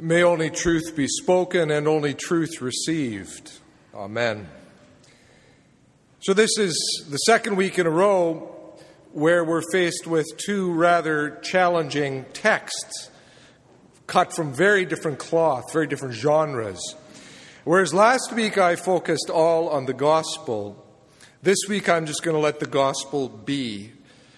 May only truth be spoken and only truth received. Amen. So, this is the second week in a row where we're faced with two rather challenging texts cut from very different cloth, very different genres. Whereas last week I focused all on the gospel, this week I'm just going to let the gospel be.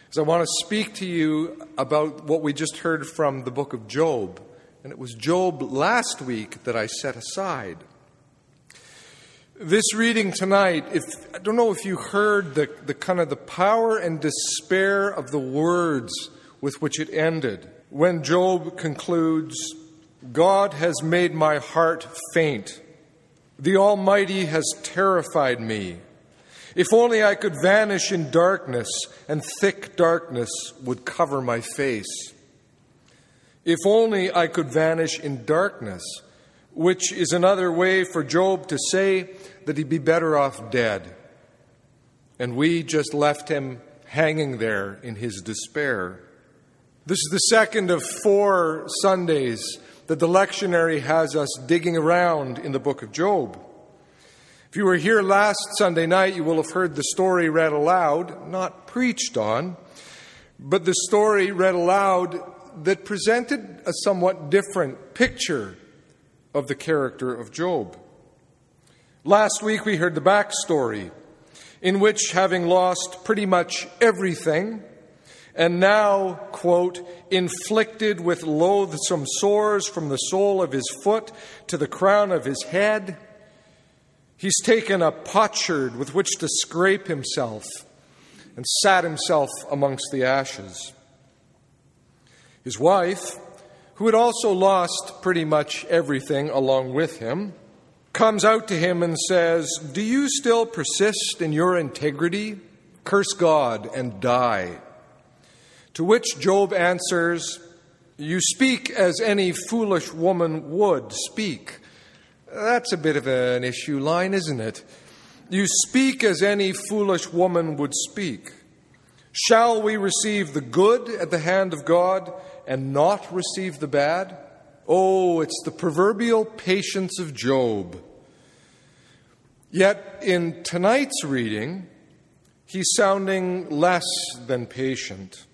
Because I want to speak to you about what we just heard from the book of Job. And it was Job last week that I set aside. This reading tonight, if I don't know if you heard the, the kind of the power and despair of the words with which it ended. When Job concludes, God has made my heart faint. The Almighty has terrified me. If only I could vanish in darkness, and thick darkness would cover my face. If only I could vanish in darkness, which is another way for Job to say that he'd be better off dead. And we just left him hanging there in his despair. This is the second of four Sundays that the lectionary has us digging around in the book of Job. If you were here last Sunday night, you will have heard the story read aloud, not preached on, but the story read aloud that presented a somewhat different picture of the character of Job. Last week we heard the backstory, in which, having lost pretty much everything, and now, quote, inflicted with loathsome sores from the sole of his foot to the crown of his head, he's taken a potsherd with which to scrape himself and sat himself amongst the ashes. His wife, who had also lost pretty much everything along with him, comes out to him and says, Do you still persist in your integrity? Curse God and die. To which Job answers, You speak as any foolish woman would speak. That's a bit of an issue line, isn't it? You speak as any foolish woman would speak. Shall we receive the good at the hand of God and not receive the bad? Oh, it's the proverbial patience of Job. Yet in tonight's reading, he's sounding less than patient.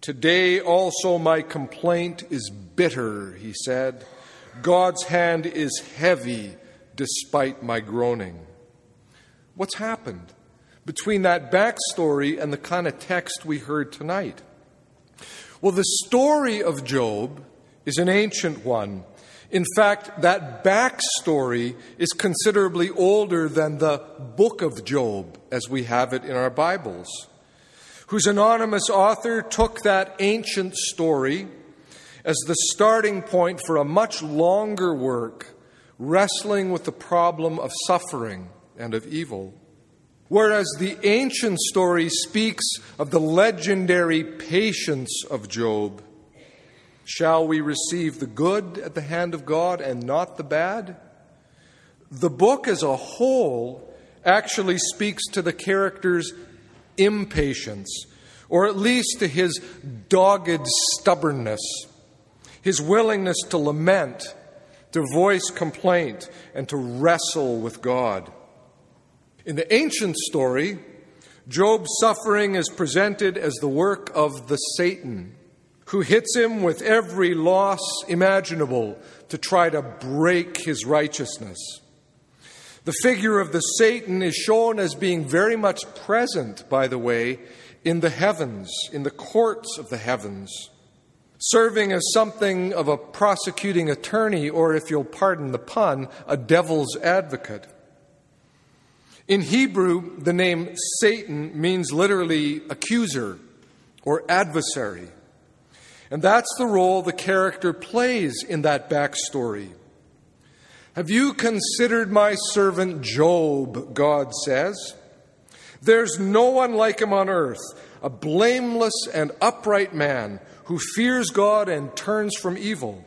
Today also my complaint is bitter, he said. God's hand is heavy despite my groaning. What's happened between that backstory and the kind of text we heard tonight? Well, the story of Job is an ancient one. In fact, that backstory is considerably older than the book of Job as we have it in our Bibles, whose anonymous author took that ancient story as the starting point for a much longer work wrestling with the problem of suffering and of evil. Whereas the ancient story speaks of the legendary patience of Job, shall we receive the good at the hand of God and not the bad? The book as a whole actually speaks to the character's impatience, or at least to his dogged stubbornness, his willingness to lament, to voice complaint, and to wrestle with God. In the ancient story, Job's suffering is presented as the work of the Satan, who hits him with every loss imaginable to try to break his righteousness. The figure of the Satan is shown as being very much present, by the way, in the heavens, in the courts of the heavens, serving as something of a prosecuting attorney, or if you'll pardon the pun, a devil's advocate. In Hebrew, the name Satan means literally accuser or adversary. And that's the role the character plays in that backstory. Have you considered my servant Job? God says. There's no one like him on earth, a blameless and upright man who fears God and turns from evil.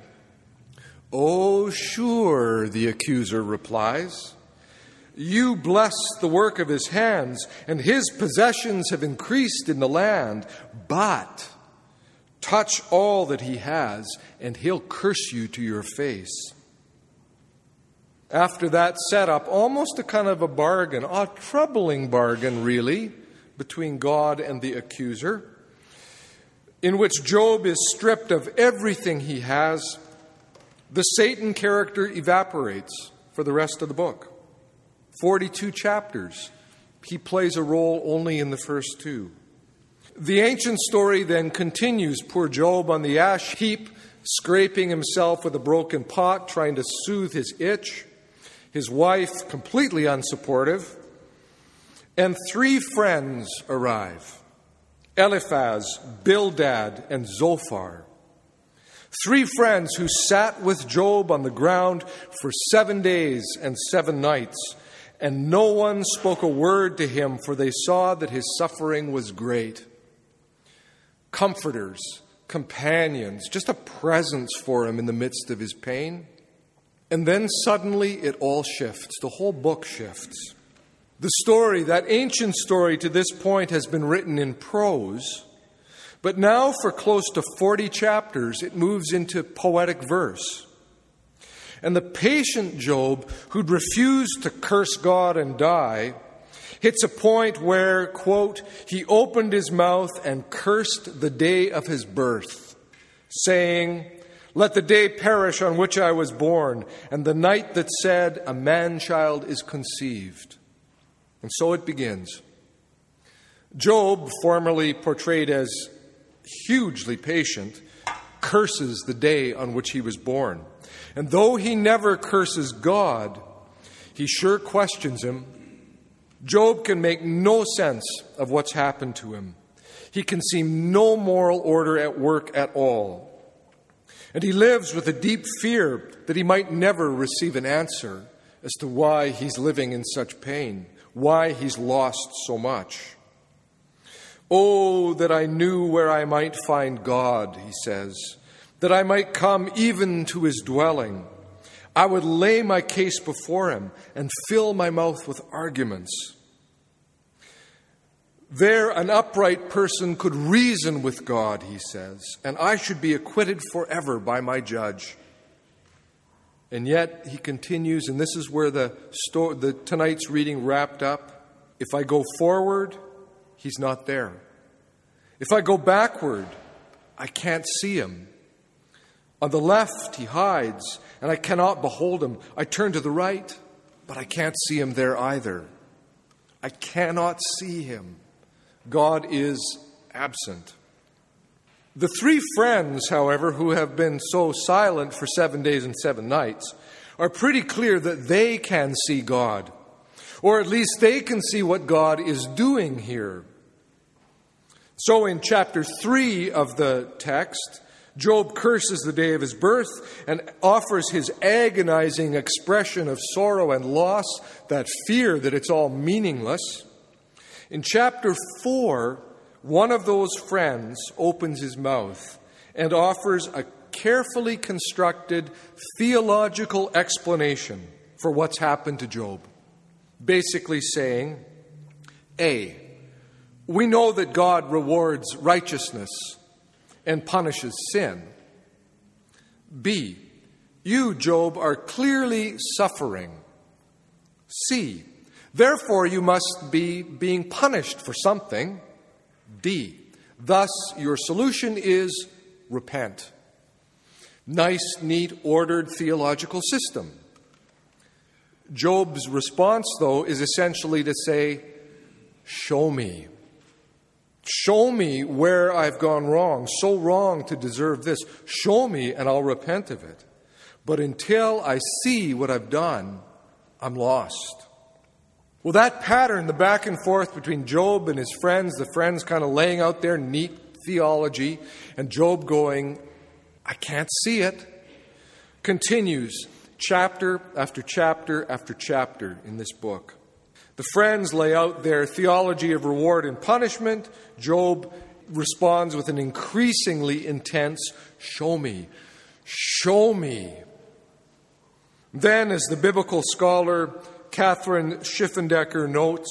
Oh, sure, the accuser replies. You bless the work of his hands, and his possessions have increased in the land. But Touch all that he has, and he'll curse you to your face. After that setup, almost a kind of a bargain, a troubling bargain, really, between God and the accuser, in which Job is stripped of everything he has, the Satan character evaporates for the rest of the book. 42 chapters. He plays a role only in the first two. The ancient story then continues poor Job on the ash heap, scraping himself with a broken pot, trying to soothe his itch, his wife completely unsupportive, and three friends arrive Eliphaz, Bildad, and Zophar. Three friends who sat with Job on the ground for seven days and seven nights, and no one spoke a word to him, for they saw that his suffering was great comforters, companions, just a presence for him in the midst of his pain. And then suddenly it all shifts. The whole book shifts. The story, that ancient story to this point, has been written in prose, but now for close to 40 chapters it moves into poetic verse. And the patient Job, who'd refused to curse God and die, hits a point where, quote, he opened his mouth and cursed the day of his birth, saying, Let the day perish on which I was born, and the night that said, A man child is conceived. And so it begins. Job, formerly portrayed as hugely patient, curses the day on which he was born. And though he never curses God, he sure questions him Job can make no sense of what's happened to him. He can see no moral order at work at all. And he lives with a deep fear that he might never receive an answer as to why he's living in such pain, why he's lost so much. Oh, that I knew where I might find God, he says, that I might come even to his dwelling. I would lay my case before him and fill my mouth with arguments. There, an upright person could reason with God, he says, and I should be acquitted forever by my judge. And yet, he continues, and this is where the, sto- the tonight's reading wrapped up. If I go forward, he's not there. If I go backward, I can't see him. On the left, he hides, and I cannot behold him. I turn to the right, but I can't see him there either. I cannot see him. God is absent. The three friends, however, who have been so silent for seven days and seven nights, are pretty clear that they can see God, or at least they can see what God is doing here. So in chapter 3 of the text, Job curses the day of his birth and offers his agonizing expression of sorrow and loss, that fear that it's all meaningless. In chapter 4, one of those friends opens his mouth and offers a carefully constructed theological explanation for what's happened to Job. Basically saying, A, we know that God rewards righteousness and punishes sin. B. You, Job, are clearly suffering. C. Therefore, you must be being punished for something. D. Thus, your solution is repent. Nice, neat, ordered theological system. Job's response, though, is essentially to say, Show me. Show me where I've gone wrong, so wrong to deserve this. Show me and I'll repent of it. But until I see what I've done, I'm lost. Well, that pattern, the back and forth between Job and his friends, the friends kind of laying out their neat theology, and Job going, I can't see it, continues chapter after chapter after chapter in this book. The friends lay out their theology of reward and punishment. Job responds with an increasingly intense, Show me, show me. Then, as the biblical scholar Kathryn Schifferdecker notes,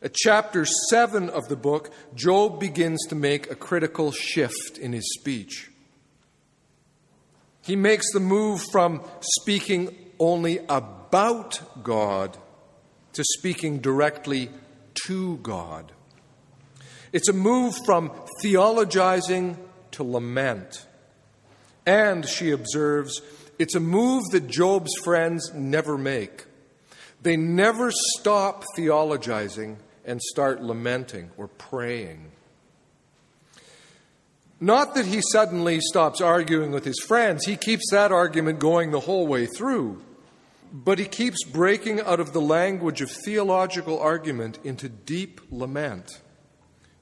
At chapter 7 of the book, Job begins to make a critical shift in his speech. He makes the move from speaking only about God to speaking directly to God. It's a move from theologizing to lament. And, she observes, it's a move that Job's friends never make. They never stop theologizing and start lamenting or praying. Not that he suddenly stops arguing with his friends, he keeps that argument going the whole way through. But he keeps breaking out of the language of theological argument into deep lament.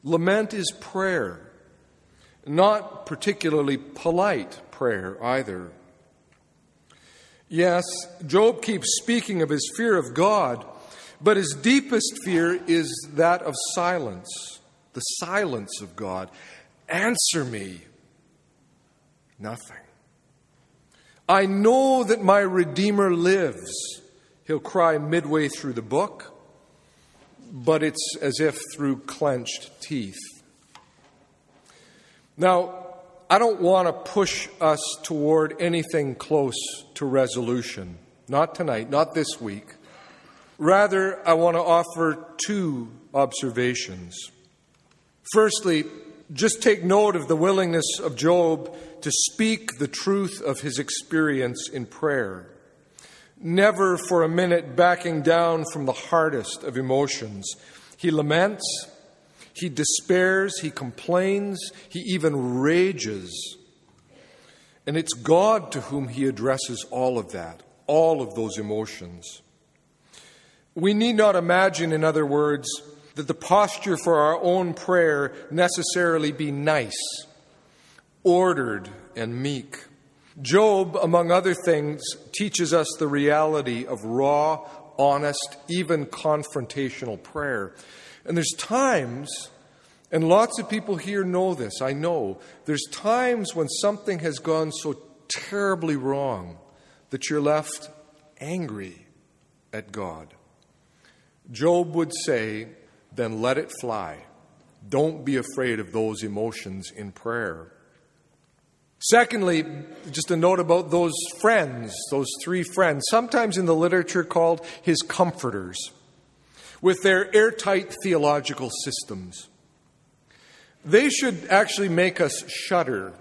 Lament is prayer, not particularly polite prayer either. Yes, Job keeps speaking of his fear of God, but his deepest fear is that of silence, the silence of God. Answer me. Nothing. I know that my Redeemer lives, he'll cry midway through the book, but it's as if through clenched teeth. Now, I don't want to push us toward anything close to resolution. Not tonight, not this week. Rather, I want to offer two observations. Firstly, just take note of the willingness of Job to speak the truth of his experience in prayer, never for a minute backing down from the hardest of emotions. He laments, he despairs, he complains, he even rages. And it's God to whom he addresses all of that, all of those emotions. We need not imagine, in other words, that the posture for our own prayer necessarily be nice, ordered, and meek. Job, among other things, teaches us the reality of raw, honest, even confrontational prayer. And there's times, and lots of people here know this, I know, there's times when something has gone so terribly wrong that you're left angry at God. Job would say, then let it fly. Don't be afraid of those emotions in prayer. Secondly, just a note about those friends, those three friends, sometimes in the literature called his comforters, with their airtight theological systems. They should actually make us shudder,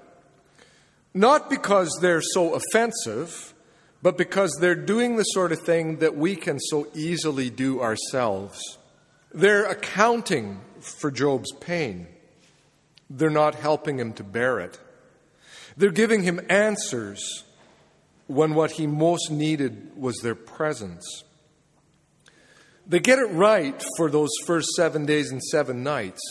not because they're so offensive, but because they're doing the sort of thing that we can so easily do ourselves. They're accounting for Job's pain. They're not helping him to bear it. They're giving him answers when what he most needed was their presence. They get it right for those first seven days and seven nights.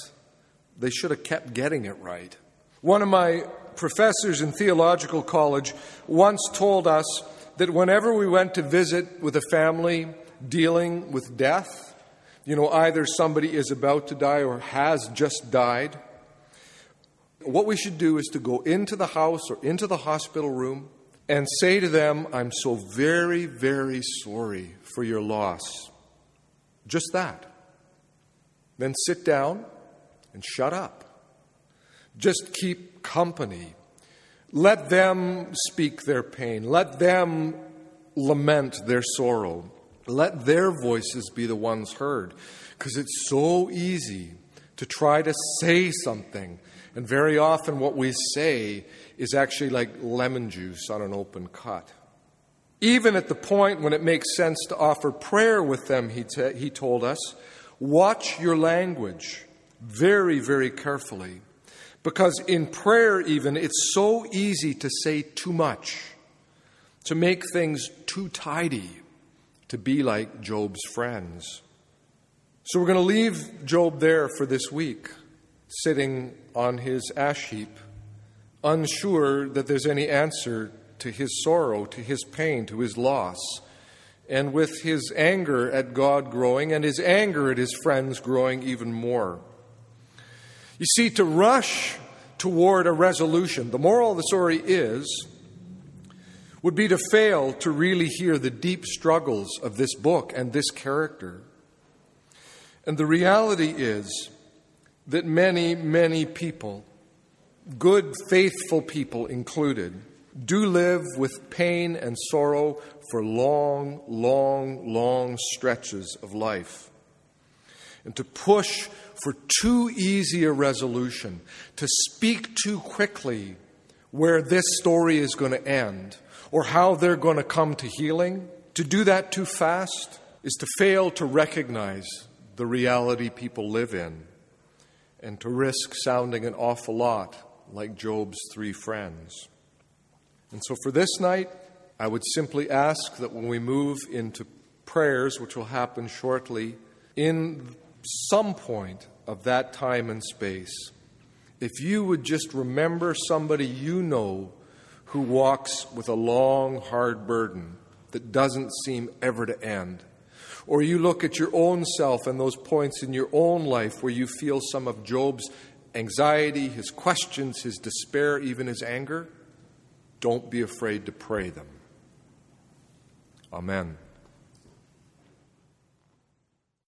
They should have kept getting it right. One of my professors in theological college once told us that whenever we went to visit with a family dealing with death, you know, either somebody is about to die or has just died. What we should do is to go into the house or into the hospital room and say to them, I'm so very, very sorry for your loss. Just that. Then sit down and shut up. Just keep company. Let them speak their pain. Let them lament their sorrow. Let their voices be the ones heard. Because it's so easy to try to say something. And very often, what we say is actually like lemon juice on an open cut. Even at the point when it makes sense to offer prayer with them, he, t- he told us, watch your language very, very carefully. Because in prayer, even, it's so easy to say too much, to make things too tidy to be like Job's friends. So we're going to leave Job there for this week, sitting on his ash heap, unsure that there's any answer to his sorrow, to his pain, to his loss, and with his anger at God growing and his anger at his friends growing even more. You see, to rush toward a resolution, the moral of the story is would be to fail to really hear the deep struggles of this book and this character. And the reality is that many, many people, good, faithful people included, do live with pain and sorrow for long, long, long stretches of life. And to push for too easy a resolution, to speak too quickly where this story is going to end or how they're going to come to healing, to do that too fast is to fail to recognize the reality people live in and to risk sounding an awful lot like Job's three friends. And so for this night, I would simply ask that when we move into prayers, which will happen shortly, in some point of that time and space, if you would just remember somebody you know who walks with a long, hard burden that doesn't seem ever to end, or you look at your own self and those points in your own life where you feel some of Job's anxiety, his questions, his despair, even his anger, don't be afraid to pray them. Amen.